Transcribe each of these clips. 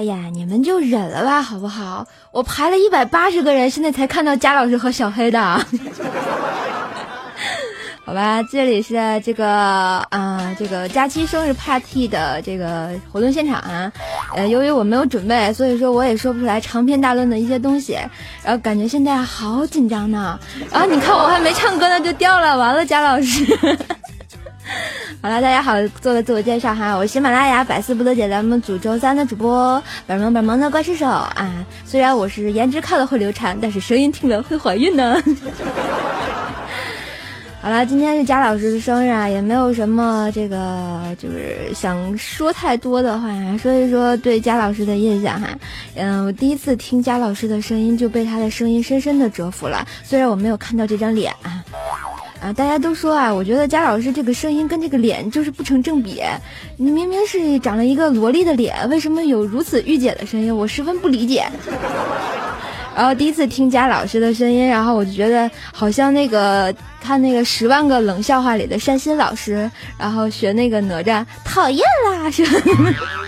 哎呀，你们就忍了吧，好不好？我排了一百八十个人，现在才看到佳老师和小黑的。好吧，这里是这个啊，这个佳期生日 party 的这个活动现场啊。呃，由于我没有准备，所以说我也说不出来长篇大论的一些东西，然后感觉现在好紧张呢。然后你看我还没唱歌呢就掉了，完了，佳老师。好了，大家好，做个自我介绍哈，我是喜马拉雅百思不得解咱们组周三的主播本萌本萌的怪兽手啊。虽然我是颜值看了会流产，但是声音听了会怀孕呢。好了，今天是贾老师的生日啊，也没有什么这个就是想说太多的话，说一说对贾老师的印象哈。嗯，我第一次听贾老师的声音就被他的声音深深的折服了，虽然我没有看到这张脸。啊，啊大家都说啊，我觉得贾老师这个声音跟这个脸就是不成正比。你明明是长了一个萝莉的脸，为什么有如此御姐的声音？我十分不理解。然后第一次听贾老师的声音，然后我就觉得好像那个看那个《十万个冷笑话》里的山新老师，然后学那个哪吒，讨厌啦是。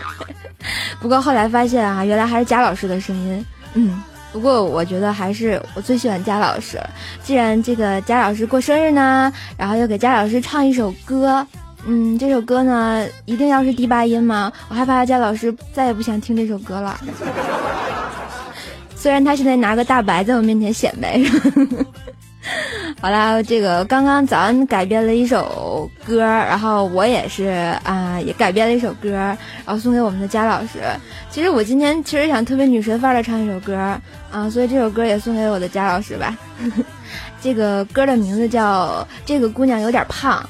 不过后来发现啊，原来还是贾老师的声音，嗯。不过我觉得还是我最喜欢佳老师。既然这个佳老师过生日呢，然后又给佳老师唱一首歌，嗯，这首歌呢一定要是第八音吗？我害怕佳老师再也不想听这首歌了。虽然他现在拿个大白在我面前显摆。好啦，这个刚刚早安改编了一首歌，然后我也是啊，也改编了一首歌，然后送给我们的佳老师。其实我今天其实想特别女神范儿的唱一首歌啊，所以这首歌也送给我的佳老师吧。这个歌的名字叫《这个姑娘有点胖》，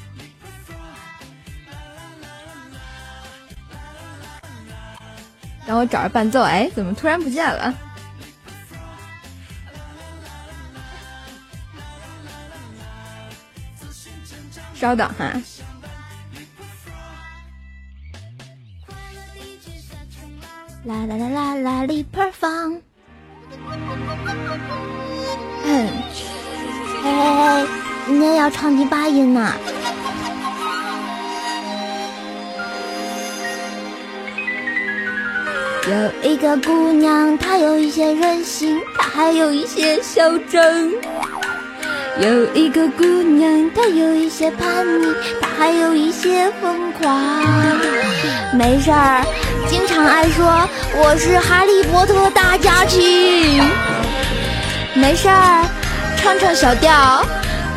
让我找着伴奏。哎，怎么突然不见了？稍等哈。啦啦啦啦啦里喷放。嗯，嘿嘿嘿，今天要唱第八音呢。有一个姑娘，她有一些任性，她还有一些嚣张。有一个姑娘，她有一些叛逆，她还有一些疯狂。没事儿，经常爱说我是哈利波特大家庭。没事儿，唱唱小调，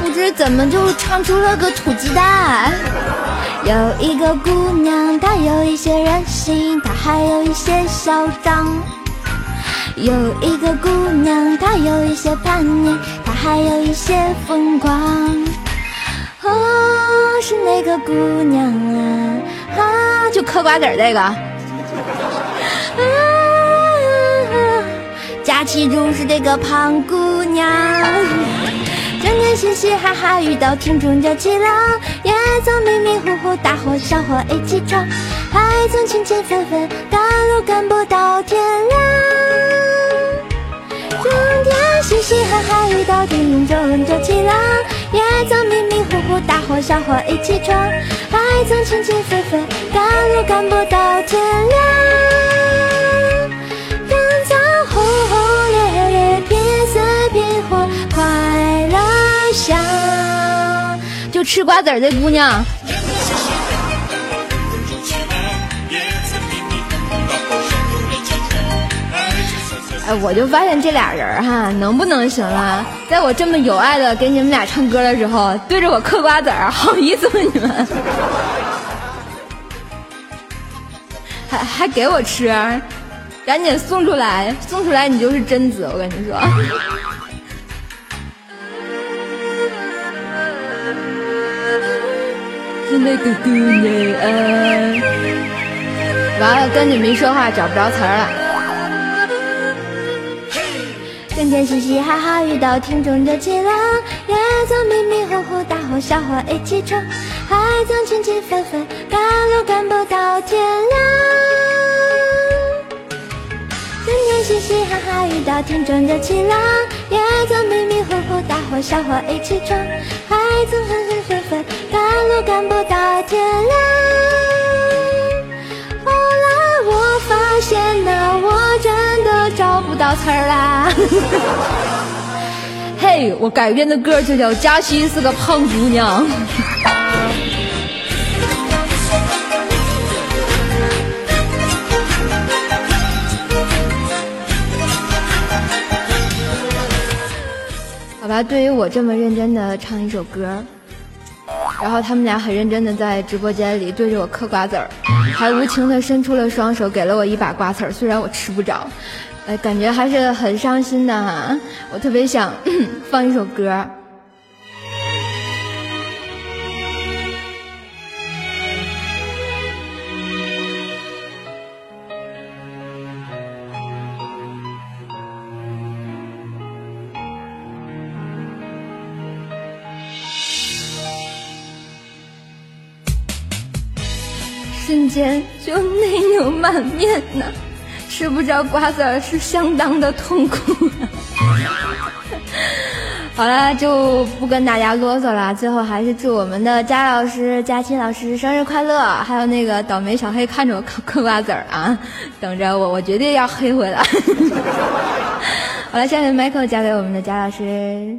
不知怎么就唱出了个土鸡蛋。有一个姑娘，她有一些任性，她还有一些嚣张。有一个姑娘，她有一些叛逆，还有一些风光。哦，是那个姑娘啊，啊，就嗑瓜子儿这个。啊，假期中是这个胖姑娘，整天嘻嘻哈哈，遇到听众就起浪，也曾迷迷糊糊，大伙小伙一起唱，还曾情情分分，赶路赶不到天亮。哈，遇到听众就起浪，也曾迷迷糊糊，大伙小伙一起闯，还曾轻轻飞飞，赶路赶不到天亮。人潮轰轰烈烈，拼死拼活，快乐乡。就吃瓜子儿的姑娘。哎，我就发现这俩人哈，能不能行了？在我这么有爱的给你们俩唱歌的时候，对着我嗑瓜子儿，好意思吗你们？还还给我吃，赶紧送出来，送出来你就是贞子，我跟你说。是那个姑娘，完了，跟你们一说话找不着词儿了。整天嘻嘻哈哈，遇到听众就起浪，也曾迷迷糊糊，大伙小伙一起唱，还曾情情分分，赶路赶不到天亮。整天嘻嘻哈哈，遇到听众就起浪，也曾迷迷糊糊，大伙小伙一起唱，还曾分分分分，赶路赶不到天亮。词儿啦。嘿，我改编的歌就叫《佳琪是个胖姑娘》。好吧，对于我这么认真的唱一首歌，然后他们俩很认真的在直播间里对着我嗑瓜子儿，还无情的伸出了双手给了我一把瓜子儿，虽然我吃不着，哎，感觉还是很伤心的哈。我特别想 放一首歌。瞬间就泪流满面呢，吃不着瓜子儿是相当的痛苦。好了，就不跟大家啰嗦了，最后还是祝我们的佳老师、佳琪老师生日快乐！还有那个倒霉小黑看着我嗑瓜子儿啊，等着我，我绝对要黑回来。好了，下面麦克交给我们的佳老师。